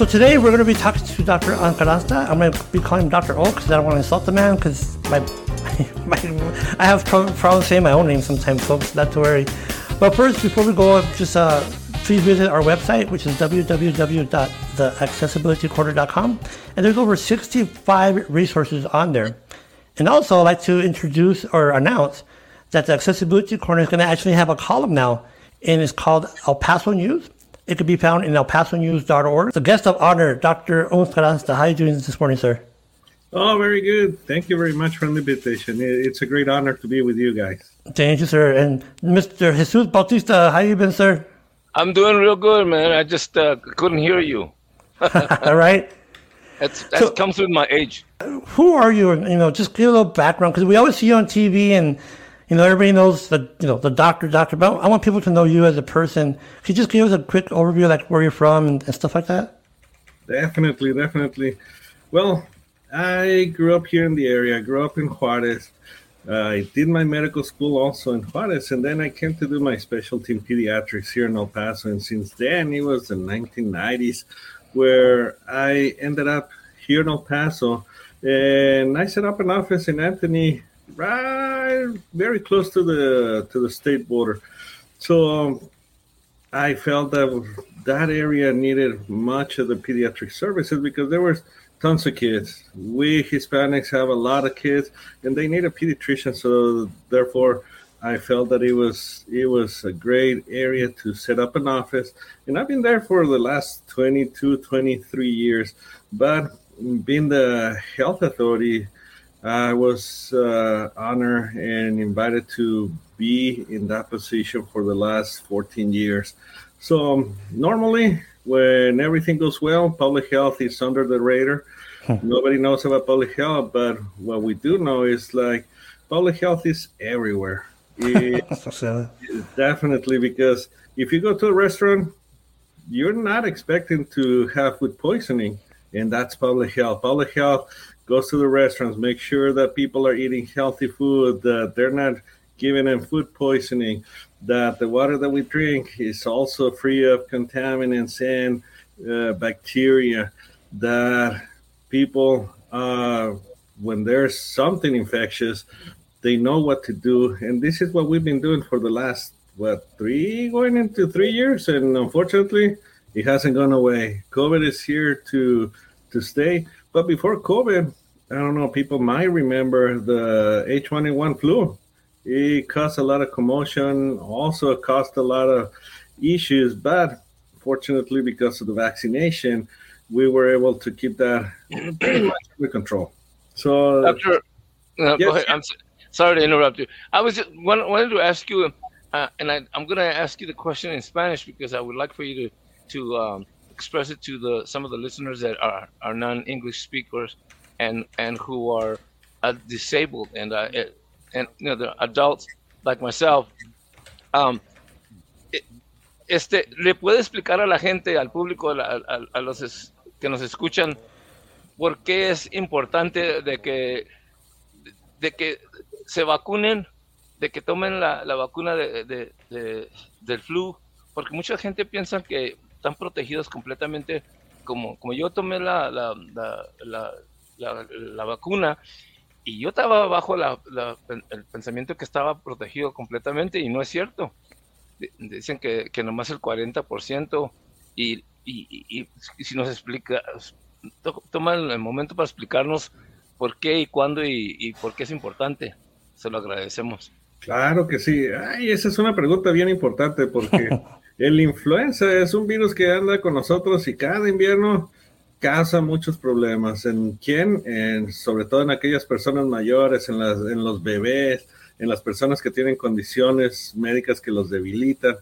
So today we're going to be talking to Dr. Ancarasta. I'm going to be calling him Dr. O because I don't want to insult the man because my, my, I have problems saying my own name sometimes, folks. Not to worry. But first, before we go, just uh, please visit our website, which is www.theaccessibilitycorner.com. And there's over 65 resources on there. And also, I'd like to introduce or announce that the Accessibility Corner is going to actually have a column now, and it's called El Paso News. It can be found in elpasonews.org. The guest of honor, Dr. Onskaransta. How are you doing this morning, sir? Oh, very good. Thank you very much for the invitation. It's a great honor to be with you guys. Thank you, sir. And Mr. Jesus Bautista, how you been, sir? I'm doing real good, man. I just uh, couldn't hear you. All right. That's that so, comes with my age. Who are you? You know, just give a little background because we always see you on TV and you know, everybody knows the you know the doctor, doctor. But I want people to know you as a person. Could you just give us a quick overview, like where you're from and, and stuff like that? Definitely, definitely. Well, I grew up here in the area. I grew up in Juarez. Uh, I did my medical school also in Juarez, and then I came to do my specialty in pediatrics here in El Paso. And since then, it was the 1990s, where I ended up here in El Paso, and I set up an office in Anthony right very close to the to the state border. So um, I felt that that area needed much of the pediatric services because there were tons of kids. We Hispanics have a lot of kids, and they need a pediatrician. So therefore, I felt that it was it was a great area to set up an office. And I've been there for the last 22, 23 years. But being the health authority I was uh, honored and invited to be in that position for the last 14 years. So um, normally, when everything goes well, public health is under the radar. Nobody knows about public health, but what we do know is like public health is everywhere. It, definitely, because if you go to a restaurant, you're not expecting to have food poisoning, and that's public health. Public health goes to the restaurants, make sure that people are eating healthy food, that they're not giving them food poisoning, that the water that we drink is also free of contaminants and uh, bacteria, that people, uh, when there's something infectious, they know what to do. And this is what we've been doing for the last, what, three, going into three years. And unfortunately, it hasn't gone away. COVID is here to to stay. But before COVID, I don't know, people might remember the H1N1 flu. It caused a lot of commotion, also caused a lot of issues, but fortunately, because of the vaccination, we were able to keep that pretty much under control. So, Doctor, uh, yes. go ahead. I'm sorry to interrupt you. I was just wanted to ask you, uh, and I, am going to ask you the question in Spanish because I would like for you to to um, express it to the some of the listeners that are are non-English speakers and and who are uh, disabled and uh, and you know the adults like myself. Um, este, ¿Le puede explicar a la gente, al público, a, a, los que nos escuchan, por qué es importante de que, de que se vacunen, de que tomen la, la vacuna de, de, de, del flu? Porque mucha gente piensa que están protegidos completamente, como, como yo tomé la, la, la la, vacuna y yo estaba bajo el pensamiento que estaba protegido completamente y no es cierto. Dicen que, que nomás el 40% y, y, y, y, si nos explica, toma el momento para explicarnos por qué y cuándo y, por qué es importante. Se lo agradecemos. Claro que sí. Ay, esa es una pregunta bien importante porque el influenza es un virus que anda con nosotros y cada invierno causa muchos problemas. ¿En quién? Sobre todo en aquellas personas mayores, en, las, en los bebés, en las personas que tienen condiciones médicas que los debilitan.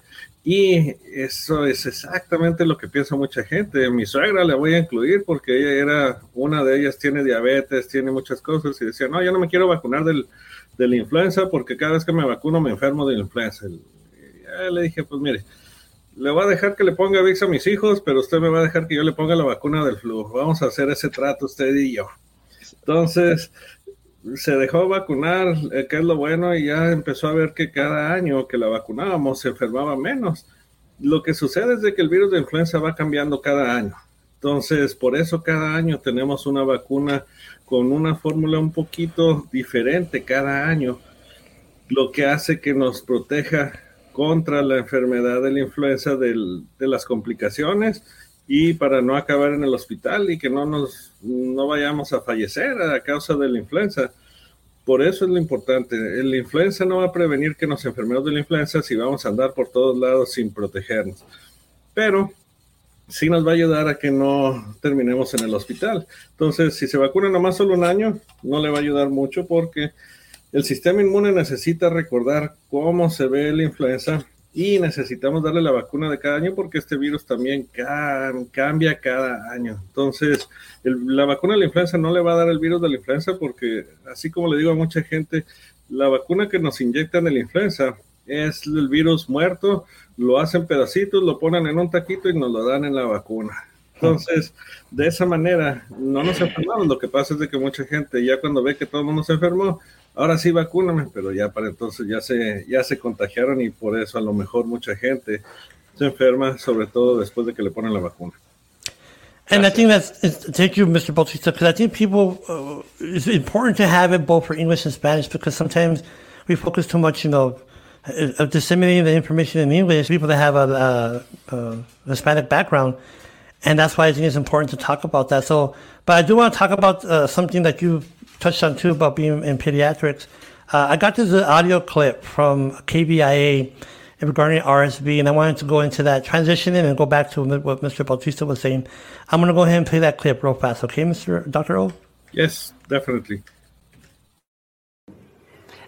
Y eso es exactamente lo que piensa mucha gente. Mi suegra le voy a incluir porque ella era, una de ellas tiene diabetes, tiene muchas cosas y decía, no, yo no me quiero vacunar del, de la influenza porque cada vez que me vacuno me enfermo de la influenza. Y le dije, pues mire, le voy a dejar que le ponga VIX a mis hijos, pero usted me va a dejar que yo le ponga la vacuna del flu. Vamos a hacer ese trato usted y yo. Entonces, se dejó vacunar, eh, que es lo bueno, y ya empezó a ver que cada año que la vacunábamos se enfermaba menos. Lo que sucede es de que el virus de influenza va cambiando cada año. Entonces, por eso cada año tenemos una vacuna con una fórmula un poquito diferente cada año, lo que hace que nos proteja contra la enfermedad de la influenza de las complicaciones y para no acabar en el hospital y que no nos no vayamos a fallecer a causa de la influenza. Por eso es lo importante. La influenza no va a prevenir que nos enfermemos de la influenza si vamos a andar por todos lados sin protegernos. Pero sí nos va a ayudar a que no terminemos en el hospital. Entonces, si se vacuna nomás solo un año, no le va a ayudar mucho porque el sistema inmune necesita recordar cómo se ve la influenza y necesitamos darle la vacuna de cada año porque este virus también cambia cada año. Entonces, la vacuna de la influenza no le va a dar el virus de la influenza porque, así como le digo a mucha gente, la vacuna que nos inyectan de la influenza es el virus muerto, lo hacen pedacitos, lo ponen en un taquito y nos lo dan en la vacuna. Entonces, de esa manera, no nos enfermamos. Lo que pasa es de que mucha gente ya cuando ve que todo el mundo se enfermó, ahora sí vacúname, pero ya para entonces ya se, ya se contagiaron y por eso a lo mejor mucha gente se enferma, sobre todo después de que le ponen la vacuna. And I think that's thank you, Mr. Bautista, because I think people uh, it's important to have it both for English and Spanish because sometimes we focus too much, you know, of disseminating the information in English, people that have a, a, a, Hispanic background. And that's why I think it's important to talk about that. So, but I do want to talk about uh, something that you touched on too about being in pediatrics. Uh, I got this audio clip from KVIA regarding RSV, and I wanted to go into that, transitioning and go back to what Mr. Bautista was saying. I'm going to go ahead and play that clip real fast, okay, Mr. Dr. O? Yes, definitely.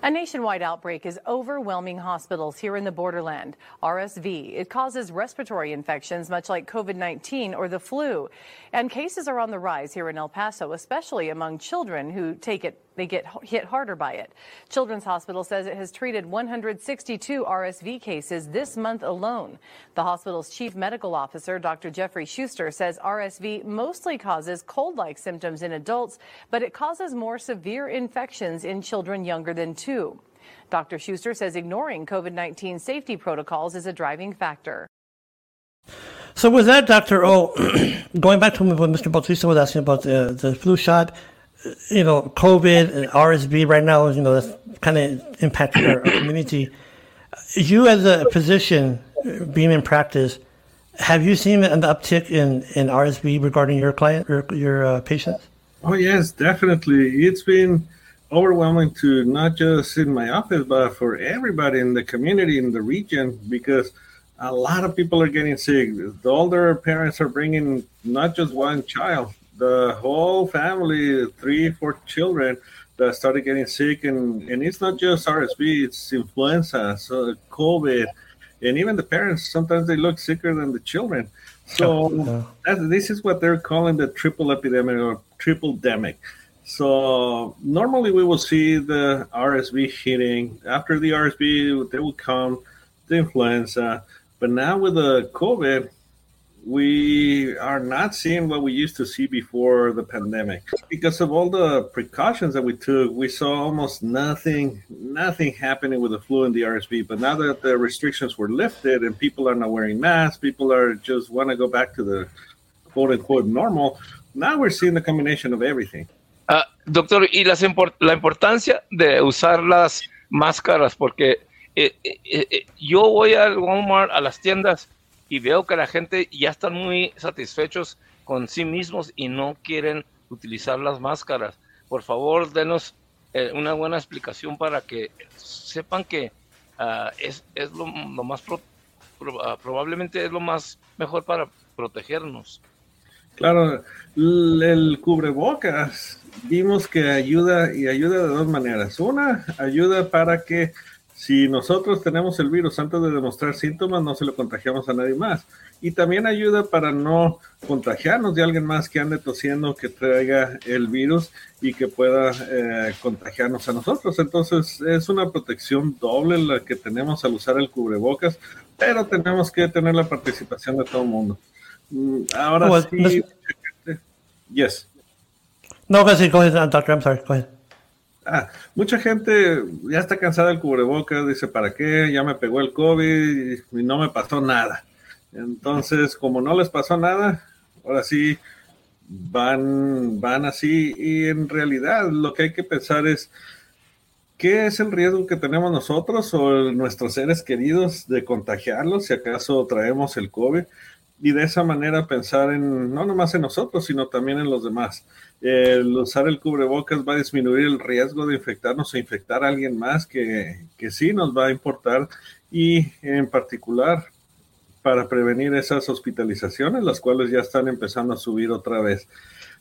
A nationwide outbreak is overwhelming hospitals here in the borderland. RSV, it causes respiratory infections much like COVID-19 or the flu. And cases are on the rise here in El Paso, especially among children who take it they get hit harder by it. Children's Hospital says it has treated 162 RSV cases this month alone. The hospital's chief medical officer, Dr. Jeffrey Schuster, says RSV mostly causes cold-like symptoms in adults, but it causes more severe infections in children younger than two. Dr. Schuster says ignoring COVID-19 safety protocols is a driving factor. So with that, Dr. O, going back to what Mr. Bautista was asking about the, the flu shot, uh, you know, COVID and RSV right now, you know, that's kind of impacting our, community. You, as a physician, uh, being in practice, have you seen an uptick in, in RSV regarding your client or your uh, patients? Oh, yes, definitely. It's been overwhelming to not just in my office, but for everybody in the community, in the region, because a lot of people are getting sick. The older parents are bringing not just one child, the whole family, three, four children that started getting sick, and and it's not just RSV, it's influenza, so COVID, and even the parents sometimes they look sicker than the children. So this is what they're calling the triple epidemic or triple demic. So normally we will see the RSV hitting after the RSV, they will come the influenza, but now with the COVID, we are not seeing what we used to see before the pandemic. Because of all the precautions that we took we saw almost nothing nothing happening with the flu and the rsv but now that the restrictions were lifted and people are not wearing masks people are just want to go back to the quote unquote normal now we're seeing the combination of everything. Uh, doctor y las import la importancia de usar las máscaras? Porque eh, eh, eh, yo voy al Walmart a las tiendas y veo que la gente ya están muy satisfechos con sí mismos y no quieren utilizar las máscaras. Por favor, denos una buena explicación para que sepan que uh, es, es lo, más uh, probablemente es lo más mejor para protegernos. Claro, el cubrebocas vimos que ayuda y ayuda de dos maneras. Una, ayuda para que si nosotros tenemos el virus antes de demostrar síntomas, no se lo contagiamos a nadie más. Y también ayuda para no contagiarnos de alguien más que ande tosiendo, que traiga el virus y que pueda eh, contagiarnos a nosotros. Entonces es una protección doble la que tenemos al usar el cubrebocas, pero tenemos que tener la participación de todo el mundo. Mm, ahora oh, sí. Yes. No, go ahead, doctor. I'm sorry. Go ahead. Ah, mucha gente ya está cansada del cubrebocas, dice, ¿para qué? Ya me pegó el COVID y no me pasó nada. Entonces, como no les pasó nada, ahora sí van, van así y en realidad lo que hay que pensar es qué es el riesgo que tenemos nosotros o nuestros seres queridos de contagiarlos si acaso traemos el COVID y de esa manera pensar en no nomás en nosotros, sino también en los demás. El usar el cubrebocas va a disminuir el riesgo de infectarnos o infectar a alguien más que, que sí nos va a importar. Y en particular para prevenir esas hospitalizaciones, las cuales ya están empezando a subir otra vez.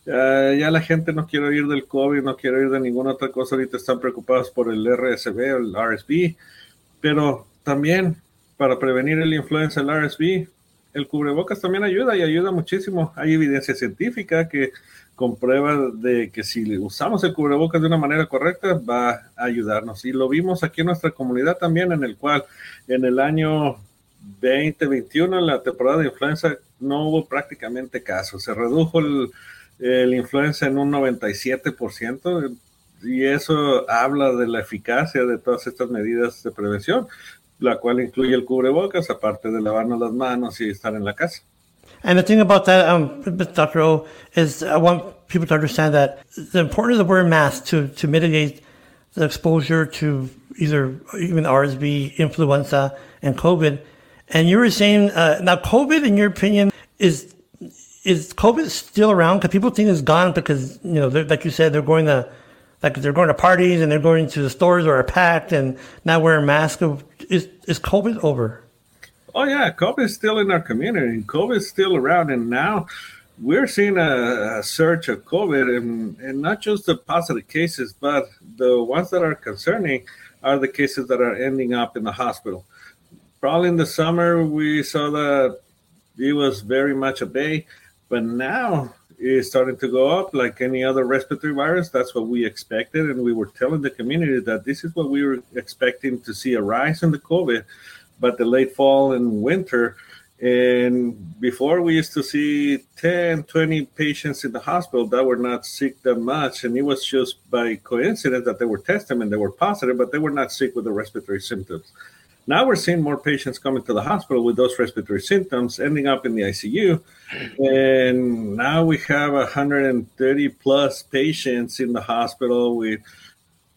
ya la gente no quiere oír del COVID, no quiere oír de ninguna otra cosa, ahorita están preocupados por el RSV, el RSV, pero también para prevenir el influenza, el RSV, el cubrebocas también ayuda y ayuda muchísimo. Hay evidencia científica que comprueba de que si usamos el cubrebocas de una manera correcta va a ayudarnos. Y lo vimos aquí en nuestra comunidad también, en el cual en el año 2021, en la temporada de influenza, no hubo prácticamente casos. Se redujo el, el influenza en un 97% y eso habla de la eficacia de todas estas medidas de prevención la cual incluye el cubrebocas, aparte de lavarnos las manos y estar en la casa. And the thing about that, um, Dr. O, is I want people to understand that the importance of wearing masks to, to mitigate the exposure to either even RSV, influenza, and COVID. And you were saying uh, now COVID, in your opinion, is is COVID still around? Because people think it's gone because you know, like you said, they're going to like they're going to parties and they're going to the stores or are packed and not wearing masks. Is is COVID over? Oh yeah, COVID is still in our community. COVID is still around, and now we're seeing a, a surge of COVID, and, and not just the positive cases, but the ones that are concerning are the cases that are ending up in the hospital. Probably in the summer, we saw that it was very much a bay, but now is starting to go up like any other respiratory virus. That's what we expected. And we were telling the community that this is what we were expecting to see a rise in the COVID, but the late fall and winter. And before we used to see 10, 20 patients in the hospital that were not sick that much. And it was just by coincidence that they were tested and they were positive, but they were not sick with the respiratory symptoms. Now we're seeing more patients coming to the hospital with those respiratory symptoms, ending up in the ICU. And now we have 130 plus patients in the hospital with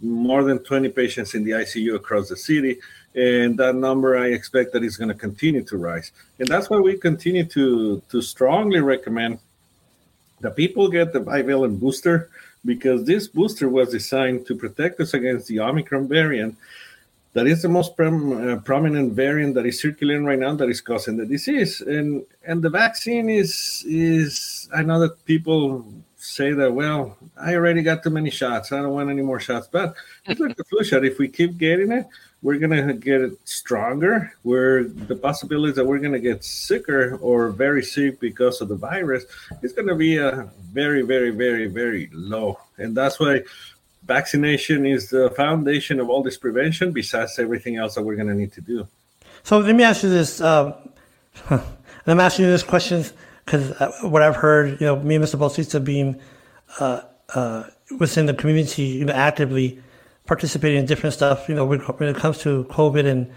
more than 20 patients in the ICU across the city. And that number, I expect that is going to continue to rise. And that's why we continue to, to strongly recommend that people get the bivalent booster because this booster was designed to protect us against the Omicron variant that is the most uh, prominent variant that is circulating right now that is causing the disease. And and the vaccine is is i know that people say that well i already got too many shots. I don't want any more shots. But it's like the flu shot. If we keep getting it we're going to get it stronger. Where the possibilities that we're going to get sicker or very sick because of the virus is going to be a very very very very low. And that's why vaccination is the foundation of all this prevention, besides everything else that we're going to need to do. So let me ask you this. Um, I'm asking you this question because uh, what I've heard, you know, me and Mr. Bautista being uh, uh, within the community, you know, actively participating in different stuff, you know, when, when it comes to COVID and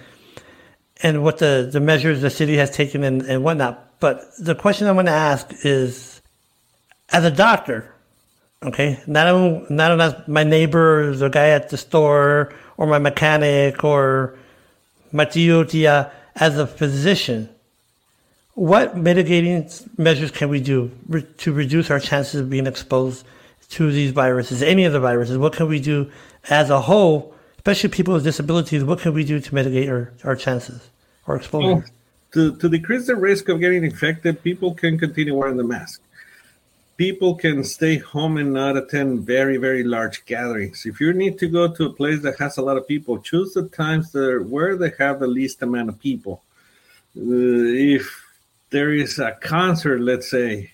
and what the, the measures the city has taken and, and whatnot. But the question I'm going to ask is, as a doctor, Okay, not not as my neighbor, the guy at the store, or my mechanic, or my tío tia, uh, as a physician. What mitigating measures can we do re- to reduce our chances of being exposed to these viruses, any of the viruses? What can we do as a whole, especially people with disabilities? What can we do to mitigate our, our chances or exposure? Well, to, to decrease the risk of getting infected, people can continue wearing the mask people can stay home and not attend very very large gatherings. If you need to go to a place that has a lot of people choose the times that where they have the least amount of people. Uh, if there is a concert let's say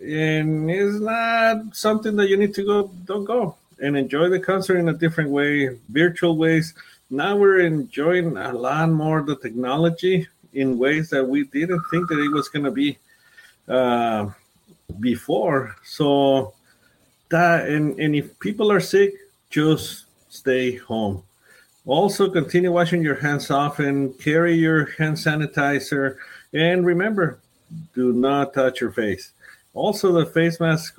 and it's not something that you need to go don't go and enjoy the concert in a different way virtual ways. Now we're enjoying a lot more the technology in ways that we didn't think that it was going to be. Uh, before. So that and, and if people are sick, just stay home. Also, continue washing your hands often, carry your hand sanitizer, and remember, do not touch your face. Also, the face mask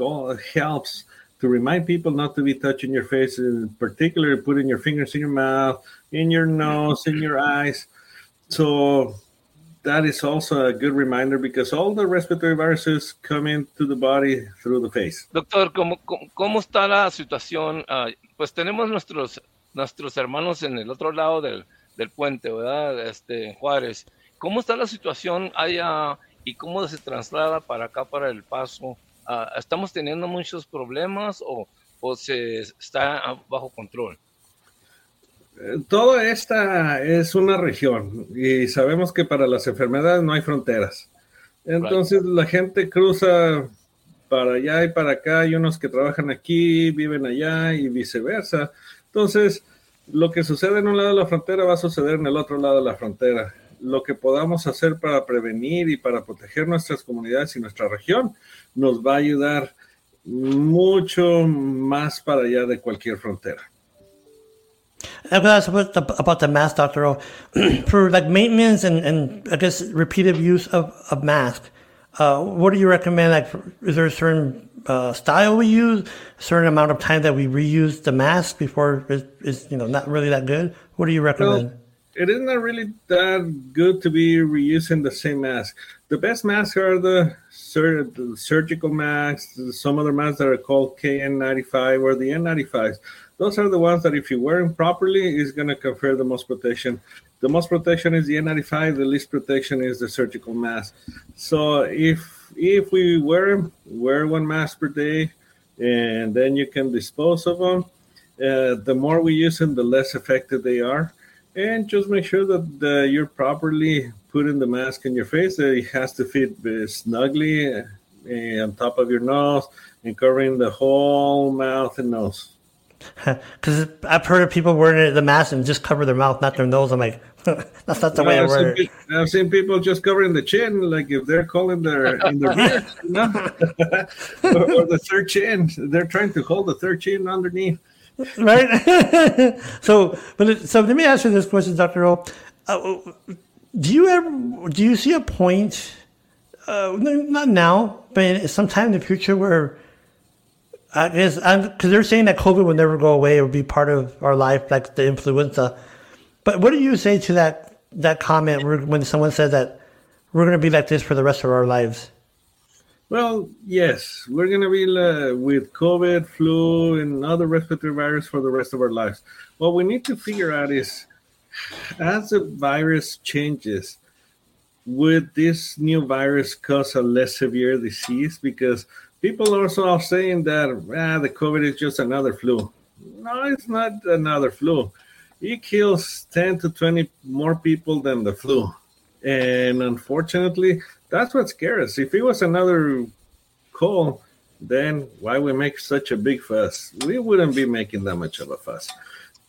helps to remind people not to be touching your face, in particular, putting your fingers in your mouth, in your nose, in your eyes. So that is also a good reminder because all the respiratory viruses come into the body through the face. Doctor, ¿cómo, cómo está la situación? Uh, pues tenemos nuestros, nuestros hermanos en el otro lado del, del puente, ¿verdad? Este, Juárez. ¿Cómo está la situación allá y cómo se traslada para acá, para el paso? Uh, ¿Estamos teniendo muchos problemas o, o se está bajo control? Toda esta es una región y sabemos que para las enfermedades no hay fronteras. Entonces la gente cruza para allá y para acá, hay unos que trabajan aquí, viven allá y viceversa. Entonces, lo que sucede en un lado de la frontera va a suceder en el otro lado de la frontera. Lo que podamos hacer para prevenir y para proteger nuestras comunidades y nuestra región nos va a ayudar mucho más para allá de cualquier frontera. I was about the, about the mask, Doctor for like maintenance and, and I guess repeated use of, of mask. Uh, what do you recommend? Like, is there a certain uh, style we use, a certain amount of time that we reuse the mask before it's, you know not really that good? What do you recommend? Well, it isn't really that good to be reusing the same mask. The best masks are the, sur- the surgical masks, some other masks that are called KN95 or the N95s those are the ones that if you wear them properly is going to confer the most protection. The most protection is the n95 the least protection is the surgical mask. So if if we wear them wear one mask per day and then you can dispose of them uh, the more we use them the less effective they are and just make sure that uh, you're properly putting the mask in your face it has to fit uh, snugly uh, on top of your nose and covering the whole mouth and nose because I've heard of people wearing the mask and just cover their mouth, not their nose. I'm like, that's not the way I wear it. I've seen people just covering the chin, like if they're calling their in their beard, you know? or, or, the third chin. They're trying to hold the third chin underneath. Right. so, but it, so let me ask you this question, Doctor O. Uh, do you ever do you see a point? Uh, not now, but sometime in the future where I guess because they're saying that COVID will never go away; it will be part of our life, like the influenza. But what do you say to that that comment when someone says that we're going to be like this for the rest of our lives? Well, yes, we're going to be uh, with COVID, flu, and other respiratory virus for the rest of our lives. What we need to figure out is, as the virus changes, would this new virus cause a less severe disease? Because people are also are saying that ah, the COVID is just another flu. No, it's not another flu. It kills 10 to 20 more people than the flu. And unfortunately, that's what scares us. If it was another call, then why we make such a big fuss? We wouldn't be making that much of a fuss.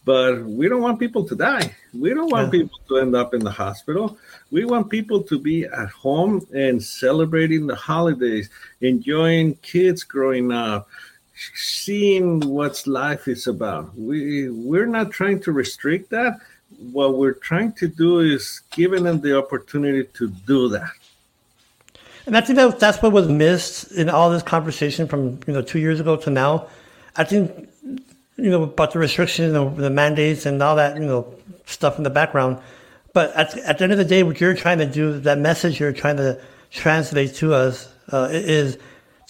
But we don't want people to die. We don't want yeah. people to end up in the hospital. We want people to be at home and celebrating the holidays, enjoying kids growing up, seeing what life is about. We we're not trying to restrict that. What we're trying to do is giving them the opportunity to do that. And I think that that's what was missed in all this conversation from you know two years ago to now. I think you know, about the restrictions and the mandates and all that, you know, stuff in the background. But at, at the end of the day, what you're trying to do, that message you're trying to translate to us uh, is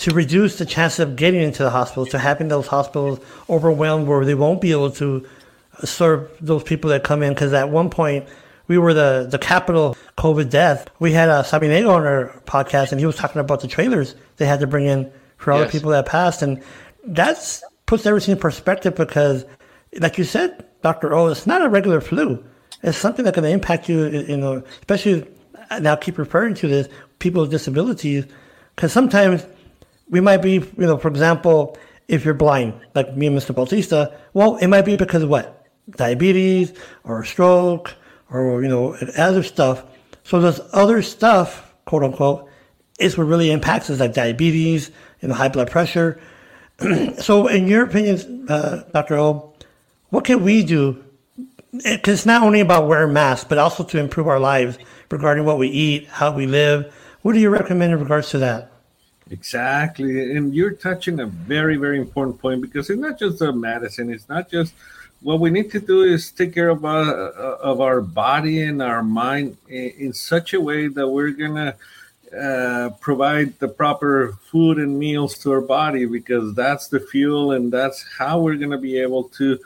to reduce the chance of getting into the hospitals, to having those hospitals overwhelmed where they won't be able to serve those people that come in. Because at one point, we were the, the capital COVID death. We had uh, a Samaniego on our podcast, and he was talking about the trailers they had to bring in for all yes. the people that passed. And that's puts everything in perspective because, like you said, Dr. O, it's not a regular flu. It's something that can impact you, you know, especially uh, now keep referring to this, people with disabilities, because sometimes we might be, you know, for example, if you're blind, like me and Mr. Bautista, well, it might be because of what? Diabetes or stroke or, you know, other stuff. So this other stuff, quote unquote, is what really impacts us, like diabetes, and high blood pressure. so, in your opinion, uh, Dr. O, what can we do? Because it's not only about wearing masks, but also to improve our lives regarding what we eat, how we live. What do you recommend in regards to that? Exactly. And you're touching a very, very important point because it's not just the medicine, it's not just what we need to do is take care of our, uh, of our body and our mind in, such a way that we're going to uh, provide the proper food and meals to our body because that's the fuel and that's how we're going to be able to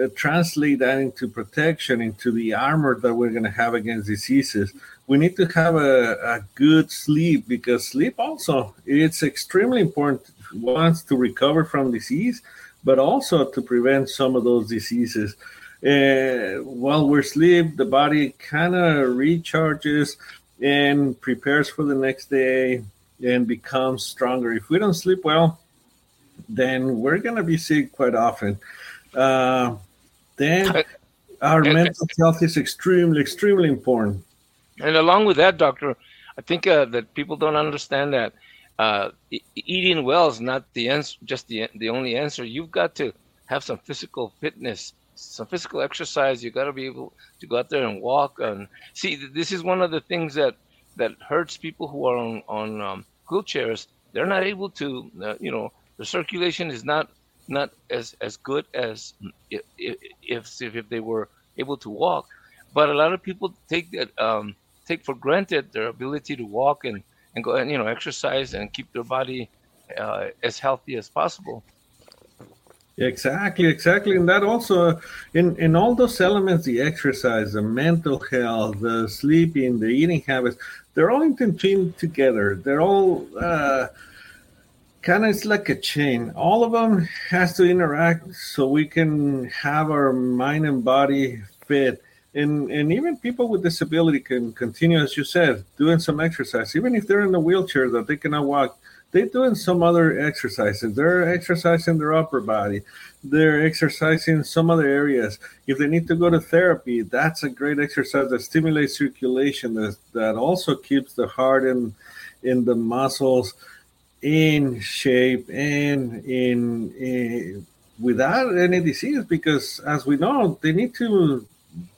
uh, translate that into protection, into the armor that we're going to have against diseases. We need to have a, a good sleep because sleep also it's extremely important once to recover from disease but also to prevent some of those diseases. Uh, while we're asleep the body kind of recharges and prepares for the next day and becomes stronger. If we don't sleep well then we're going to be sick quite often. Uh, then our mental health is extremely extremely important. And along with that, doctor, I think uh, that people don't understand that uh, e- eating well is not the answer, just the the only answer. You've got to have some physical fitness, some physical exercise. You got to be able to go out there and walk. And see, this is one of the things that that hurts people who are on on um, wheelchairs. They're not able to, uh, you know, the circulation is not not as as good as if if, if they were able to walk. But a lot of people take that. Um, take for granted their ability to walk and, and go and you know exercise and keep their body uh, as healthy as possible. Exactly, exactly, and that also in in all those elements, the exercise, the mental health, the sleeping, the eating habits, they're all intertwined together. They're all uh, kind of it's like a chain. All of them has to interact so we can have our mind and body fit and and even people with disability can continue, as you said, doing some exercise, even if they're in a wheelchair that they cannot walk. They're doing some other exercises. They're exercising their upper body. They're exercising some other areas. If they need to go to therapy, that's a great exercise that stimulates circulation. That that also keeps the heart and in the muscles in shape and in, in without any disease because as we know they need to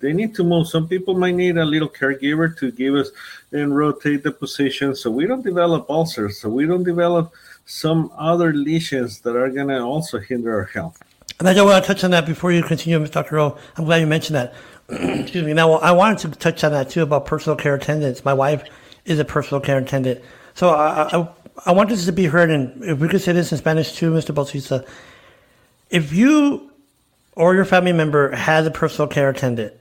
they need to move. Some people might need a little caregiver to give us and rotate the position so we don't develop ulcers, so we don't develop some other lesions that are going to also hinder our health. And I don't want to touch on that before you continue, Mr. Dr. O. I'm glad you mentioned that. Excuse me. Now, I wanted to touch on that too about personal care attendants. My wife is a personal care attendant. So I, I, I want this to be heard, and if we could say this in Spanish too, Mr. Bautista. If you or your family member has a personal care attendant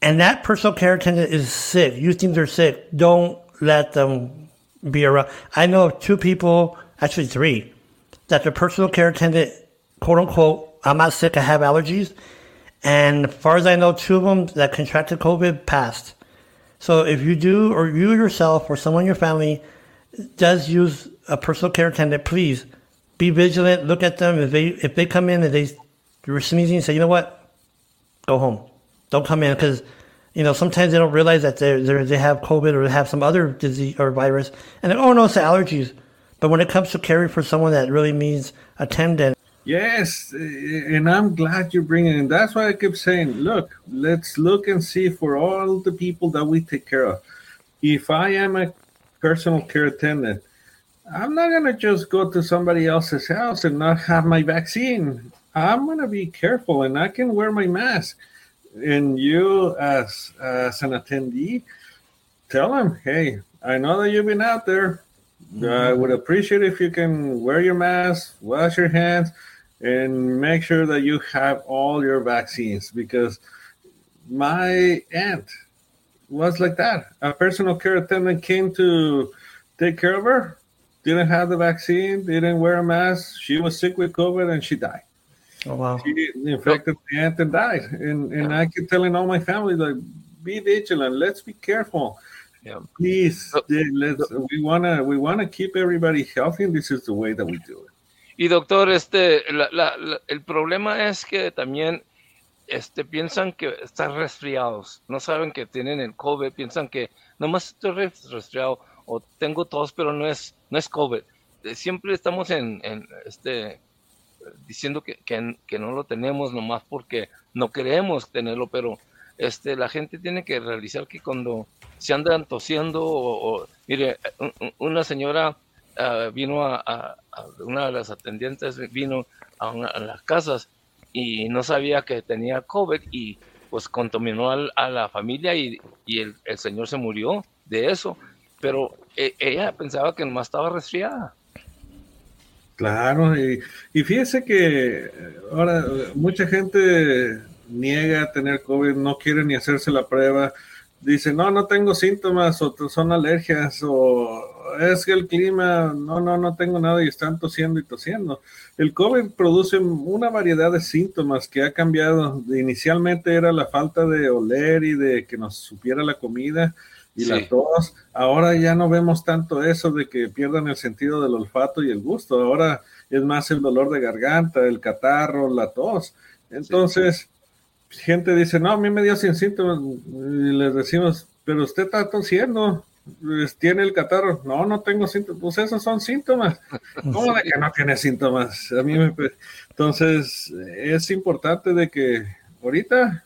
and that personal care attendant is sick, you think they're sick, don't let them be around. I know of two people, actually three, that the personal care attendant, quote unquote, I'm not sick, I have allergies. And as far as I know, two of them that contracted COVID passed. So if you do, or you yourself, or someone in your family does use a personal care attendant, please be vigilant. Look at them. If they if they come in and they you were sneezing say, you know what? Go home. Don't come in because, you know, sometimes they don't realize that they they have COVID or they have some other disease or virus. And then, oh, no, it's allergies. But when it comes to caring for someone that really needs attendant. Yes, and I'm glad you're bringing it. That's why I keep saying, look, let's look and see for all the people that we take care of. If I am a personal care attendant, I'm not going to just go to somebody else's house and not have my vaccine. I'm gonna be careful and I can wear my mask. And you, as as an attendee, tell them, hey, I know that you've been out there. Mm-hmm. I would appreciate if you can wear your mask, wash your hands, and make sure that you have all your vaccines because my aunt was like that. A personal care attendant came to take care of her, didn't have the vaccine, didn't wear a mask. She was sick with COVID and she died. Oh wow! She infected the aunt and died, and and I keep telling all my family like, be vigilant. Let's be careful. Yeah. Please, let's, we wanna we wanna keep everybody healthy, and this is the way that we do it. Y doctor, este, la, la, la, el problema es que también este, piensan que están resfriados, no saben que tienen el COVID, piensan que nomás estoy resfriado o tengo tos, pero no es, no es COVID. Siempre estamos en, en este, diciendo que, que, no lo tenemos nomás porque no queremos tenerlo, pero este, la gente tiene que realizar que cuando se andan tosiendo o, mire, una señora uh, vino a, una de las atendientes vino a, una, a, las casas y no sabía que tenía COVID y pues contaminó al, a la familia y, y el, el, señor se murió de eso, pero e, ella pensaba que nomás estaba resfriada. Claro, y, y fíjese que ahora mucha gente niega tener COVID, no quiere ni hacerse la prueba, dice, no, no tengo síntomas, o son alergias, o es que el clima, no, no, no tengo nada y están tosiendo y tosiendo. El COVID produce una variedad de síntomas que ha cambiado. Inicialmente era la falta de oler y de que nos supiera la comida y sí. la tos. Ahora ya no vemos tanto eso de que pierdan el sentido del olfato y el gusto. Ahora es más el dolor de garganta, el catarro, la tos. Entonces, sí. gente dice, no, a mí me dio sin síntomas. Y les decimos, pero usted está tosiendo pues, tiene el catarro. No, no tengo síntomas. Pues esos son síntomas. ¿Cómo de que no tiene síntomas? A mí me... Entonces, es importante de que ahorita,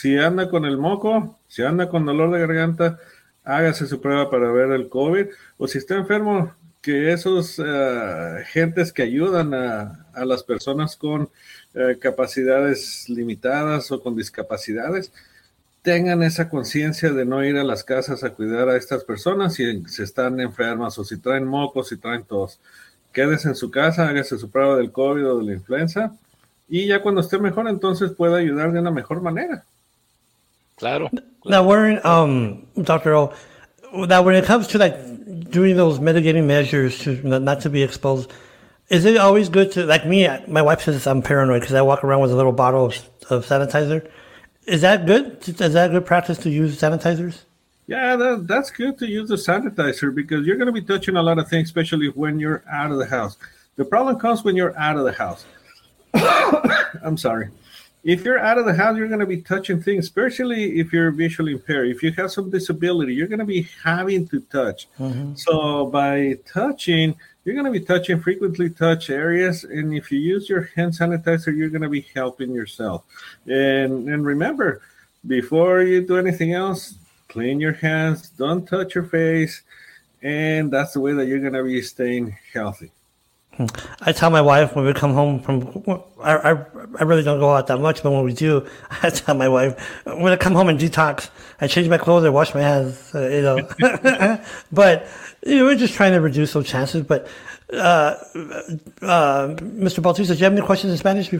si anda con el moco, si anda con dolor de garganta, hágase su prueba para ver el COVID. O si está enfermo, que esos uh, gentes que ayudan a, las personas con uh, capacidades limitadas o con discapacidades, tengan esa conciencia de no ir a las casas a cuidar a estas personas si se están enfermas o si traen mocos, si traen tos. Quédese en su casa, hágase su prueba del COVID o de la influenza y ya cuando esté mejor, entonces pueda ayudar de una mejor manera. Claro. Now, Warren, um, Dr. O, now when it comes to like doing those mitigating measures to not to be exposed, is it always good to, like me, my wife says I'm paranoid because I walk around with a little bottle of, of sanitizer is that good? Is that a good practice to use sanitizers? Yeah, that, that's good to use the sanitizer because you're going to be touching a lot of things, especially when you're out of the house. The problem comes when you're out of the house. I'm sorry. If you're out of the house, you're going to be touching things, especially if you're visually impaired. If you have some disability, you're going to be having to touch. Mm-hmm. So by touching, you're going to be touching frequently touch areas and if you use your hand sanitizer you're going to be helping yourself and and remember before you do anything else clean your hands don't touch your face and that's the way that you're going to be staying healthy I tell my wife when we come home from, I, I, I, really don't go out that much, but when we do, I tell my wife, when I come home and detox, I change my clothes, I wash my hands, uh, you know. but you know, we're just trying to reduce those chances. But uh, uh, Mr. Bautista, do you have any questions in Spanish?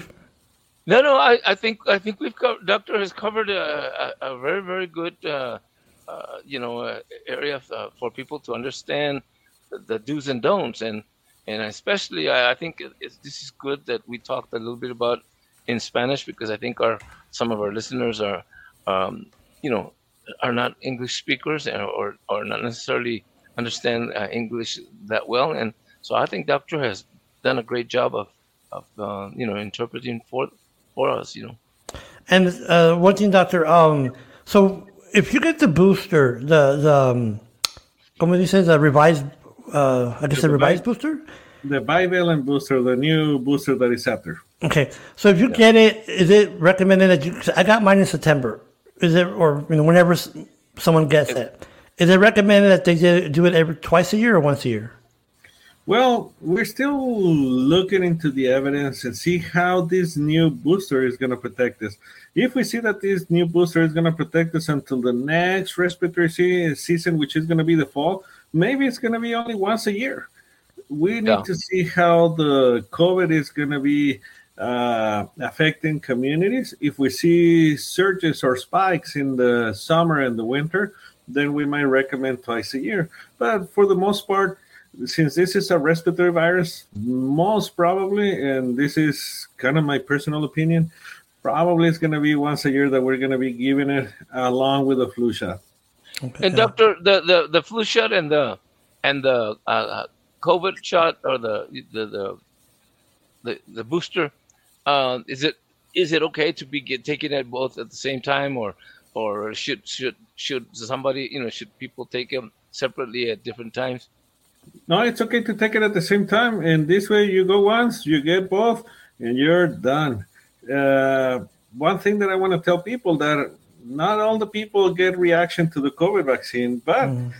No, no. I, I think I think we've got Doctor has covered a, a, a very very good uh, uh you know uh, area for people to understand the do's and don'ts, and and especially I, I think this is good that we talked a little bit about in Spanish because I think our some of our listeners are um, you know are not English speakers or or not necessarily understand uh, English that well, and so I think Doctor has done a great job of of uh, you know interpreting for for us, you know. And uh, one thing, Doctor, um, so if you get the booster, the the um, como the revised, uh, I guess the, the revised bi- booster, the bivalent booster, the new booster that is after. Okay, so if you yeah. get it, is it recommended that you? I got mine in September. Is it or you know whenever someone gets it? Is it recommended that they do it every twice a year or once a year? Well, we're still looking into the evidence and see how this new booster is going to protect us. If we see that this new booster is going to protect us until the next respiratory season, which is going to be the fall, maybe it's going to be only once a year. We need yeah. to see how the COVID is going to be uh, affecting communities. If we see surges or spikes in the summer and the winter, then we might recommend twice a year. But for the most part, since this is a respiratory virus, most probably, and this is kind of my personal opinion, probably it's going to be once a year that we're going to be giving it along with the flu shot. Okay. And doctor, the, the the flu shot and the and the uh, uh COVID shot or the the the the, the booster, uh, is it is it okay to be get, taking it both at the same time, or or should should should somebody you know should people take them separately at different times? No, it's okay to take it at the same time, and this way you go once, you get both, and you're done. Uh, one thing that I want to tell people that not all the people get reaction to the COVID vaccine, but mm.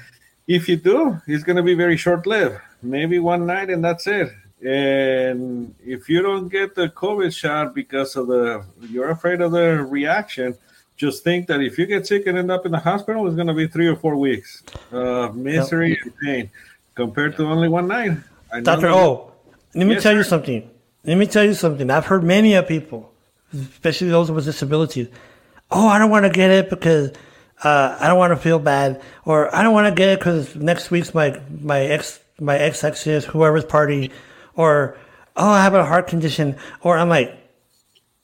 if you do, it's going to be very short lived. maybe one night, and that's it. And if you don't get the COVID shot because of the, you're afraid of the reaction, just think that if you get sick and end up in the hospital, it's going to be three or four weeks of misery and pain compared to only one night. Doctor O, let me yes, tell sir. you something. Let me tell you something. I've heard many of people, especially those with disabilities. Oh, I don't want to get it because uh, I don't want to feel bad, or I don't want to get it because next week's my my ex my ex exes whoever's party, or oh I have a heart condition, or I'm like,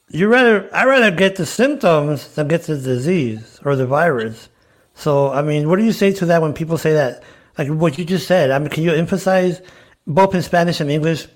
you rather I rather get the symptoms than get the disease or the virus. So I mean, what do you say to that when people say that? Like what you just said. I mean, can you emphasize both in Spanish and English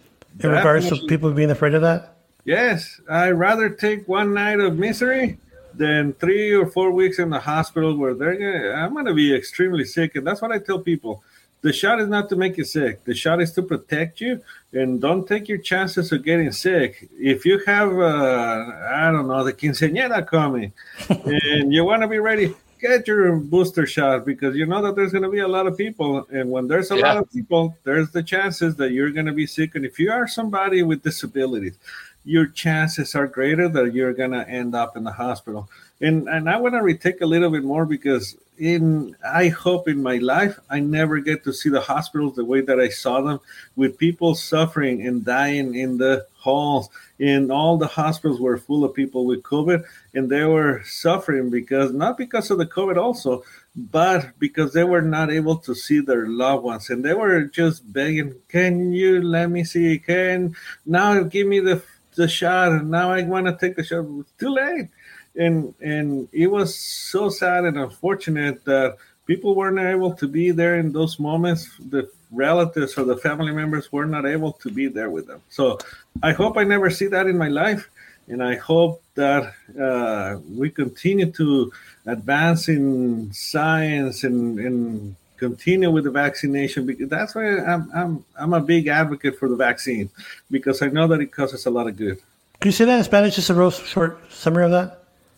in regards to people being afraid of that? Yes, I'd rather take one night of misery than three or four weeks in the hospital where they're gonna, I'm going to be extremely sick. And that's what I tell people. The shot is not to make you sick. The shot is to protect you, and don't take your chances of getting sick. If you have, uh, I don't know, the quinceañera coming, and you want to be ready, get your booster shot because you know that there's going to be a lot of people, and when there's a yeah. lot of people, there's the chances that you're going to be sick. And if you are somebody with disabilities, your chances are greater that you're to end up in the hospital. And and I want to retake a little bit more because in I hope in my life I never get to see the hospitals the way that I saw them with people suffering and dying in the halls. And all the hospitals were full of people with COVID, and they were suffering because not because of the COVID also, but because they were not able to see their loved ones and they were just begging, Can you let me see? Can now give me the the shot and now I want to take the shot. too late. And and it was so sad and unfortunate that people weren't able to be there in those moments. The relatives or the family members were not able to be there with them. So I hope I never see that in my life. And I hope that uh, we continue to advance in science and, and continue with the vaccination because that's why I'm I'm I'm a big advocate for the vaccine because I know that it causes a lot of good. Can you say that in Spanish? Just a real short summary of that.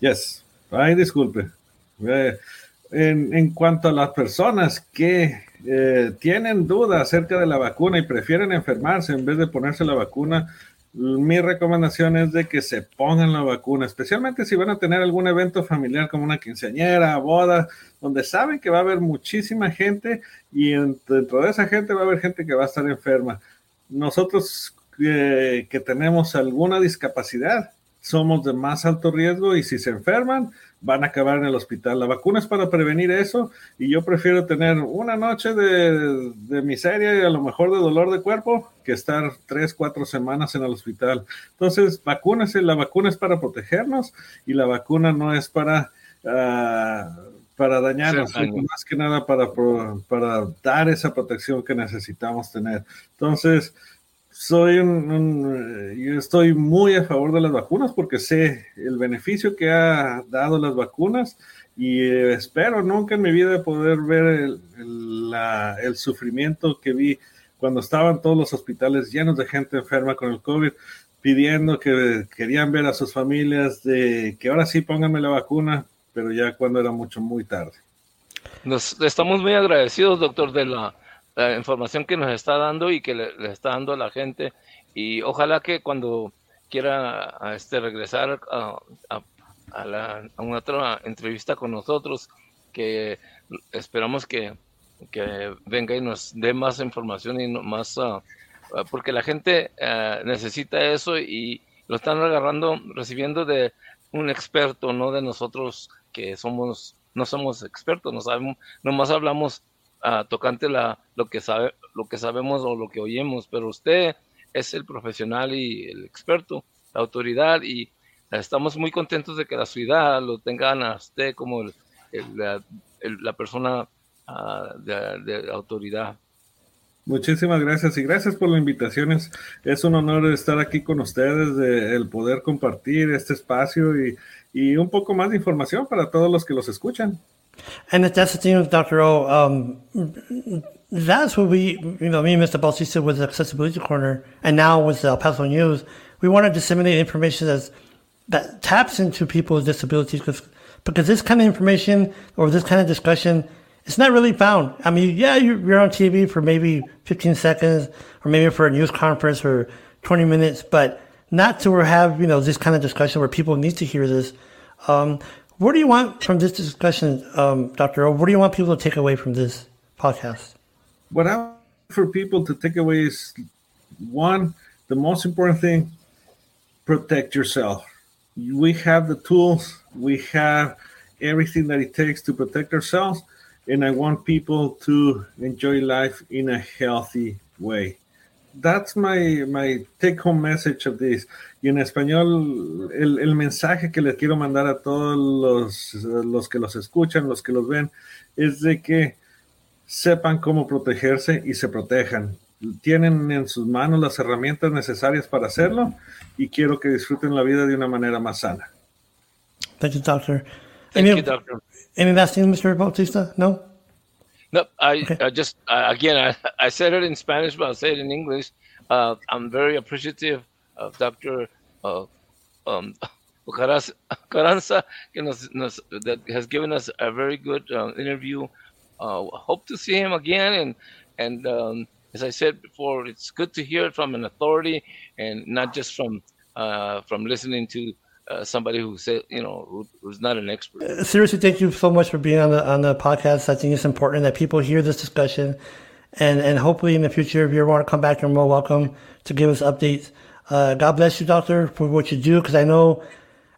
Yes. Ay, disculpe. Eh, en, en cuanto a las personas que eh, tienen dudas acerca de la vacuna y prefieren enfermarse en vez de ponerse la vacuna, mi recomendación es de que se pongan la vacuna, especialmente si van a tener algún evento familiar como una quinceañera, boda, donde saben que va a haber muchísima gente y dentro de esa gente va a haber gente que va a estar enferma. Nosotros eh, que tenemos alguna discapacidad, somos de más alto riesgo y si se enferman, van a acabar en el hospital. La vacuna es para prevenir eso y yo prefiero tener una noche de, miseria y a lo mejor de dolor de cuerpo que estar tres, cuatro semanas en el hospital. Entonces, vacúnese, la vacuna es para protegernos y la vacuna no es para... Ah, para dañarnos, más que nada para, para dar esa protección que necesitamos tener. Entonces, soy un, yo estoy muy a favor de las vacunas porque sé el beneficio que ha dado las vacunas y espero nunca en mi vida poder ver el, el, sufrimiento que vi cuando estaban todos los hospitales llenos de gente enferma con el COVID pidiendo que querían ver a sus familias de que ahora sí pónganme la vacuna, pero ya cuando era mucho, muy tarde. Nos estamos muy agradecidos, doctor, de la la información que nos está dando y que le, está dando a la gente. Y ojalá que cuando quiera este, regresar a, a, la, una otra entrevista con nosotros, que esperamos que, que venga y nos dé más información y más, ah, porque la gente ah, necesita eso y lo están agarrando, recibiendo de un experto, no de nosotros que somos, no somos expertos, no sabemos, nomás hablamos tocante la, lo, que sabe, lo que sabemos o lo que oímos, pero usted es el profesional y el experto, la autoridad, y estamos muy contentos de que la ciudad lo tengan a usted como el, la, persona ah, de, autoridad. Muchísimas gracias y gracias por la invitación. Es, un honor estar aquí con ustedes, de, el poder compartir este espacio y un poco más de información para todos los que los escuchan. And that's the thing with Dr. O. Um, that's what we, you know, me and Mr. Bautista with the Accessibility Corner, and now with the El Paso News, we want to disseminate information that's, that taps into people with disabilities because, because this kind of information or this kind of discussion it's not really found. I mean, yeah, you're, on TV for maybe 15 seconds or maybe for a news conference for 20 minutes, but not to have, you know, this kind of discussion where people need to hear this. Um, what do you want from this discussion, um, Dr. O? What do you want people to take away from this podcast? What I want for people to take away is one, the most important thing, protect yourself. We have the tools, we have everything that it takes to protect ourselves and I want people to enjoy life in a healthy way. That's my, my take home message of this. Y en español, el, el mensaje que les quiero mandar a todos los, los que los escuchan, los que los ven, es de que sepan cómo protegerse y se protejan. Tienen en sus manos las herramientas necesarias para hacerlo y quiero que disfruten la vida de una manera más sana. Thank you, doctor. Thank any, you, doctor. Any last thing, Mr. Bautista? No? No, I, okay. I just, uh, again, I, I said it in Spanish, but I'll say it in English. Uh, I'm very appreciative of Dr. Uh, um, Carranza that has given us a very good uh, interview. Uh, hope to see him again. And, and um, as I said before, it's good to hear it from an authority and not just from, uh, from listening to uh, somebody who said, you know, who, who's not an expert. Uh, seriously, thank you so much for being on the on the podcast. I think it's important that people hear this discussion, and and hopefully in the future, if you want to come back, you're more welcome to give us updates. Uh, God bless you, doctor, for what you do, because I know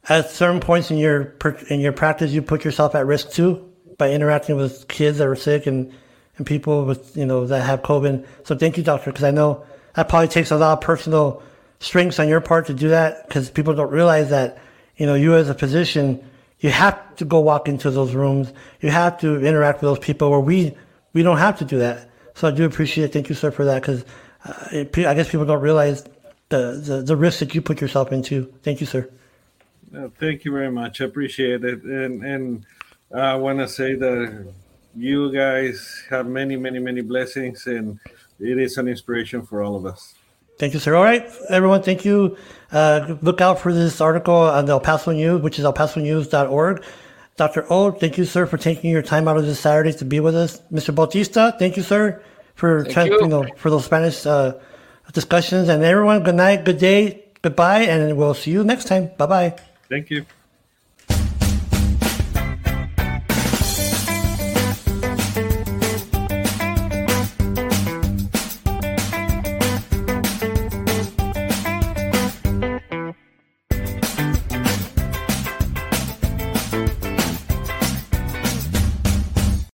at certain points in your in your practice, you put yourself at risk too by interacting with kids that are sick and and people with you know that have COVID. So thank you, doctor, because I know that probably takes a lot of personal strengths on your part to do that because people don't realize that, you know, you as a physician, you have to go walk into those rooms. You have to interact with those people where we, we don't have to do that. So I do appreciate it. Thank you, sir, for that because uh, I guess people don't realize the, the, the risk that you put yourself into. Thank you, sir. Thank you very much. I appreciate it. And, and I want to say that you guys have many, many, many blessings and it is an inspiration for all of us. Thank you, sir. All right, everyone, thank you. Uh, look out for this article on the El Paso News, which is elpasonews.org. Dr. O, thank you, sir, for taking your time out of this Saturday to be with us. Mr. Bautista, thank you, sir, for trying, you. you. know for those Spanish uh, discussions. And everyone, good night, good day, goodbye, and we'll see you next time. Bye bye. Thank you.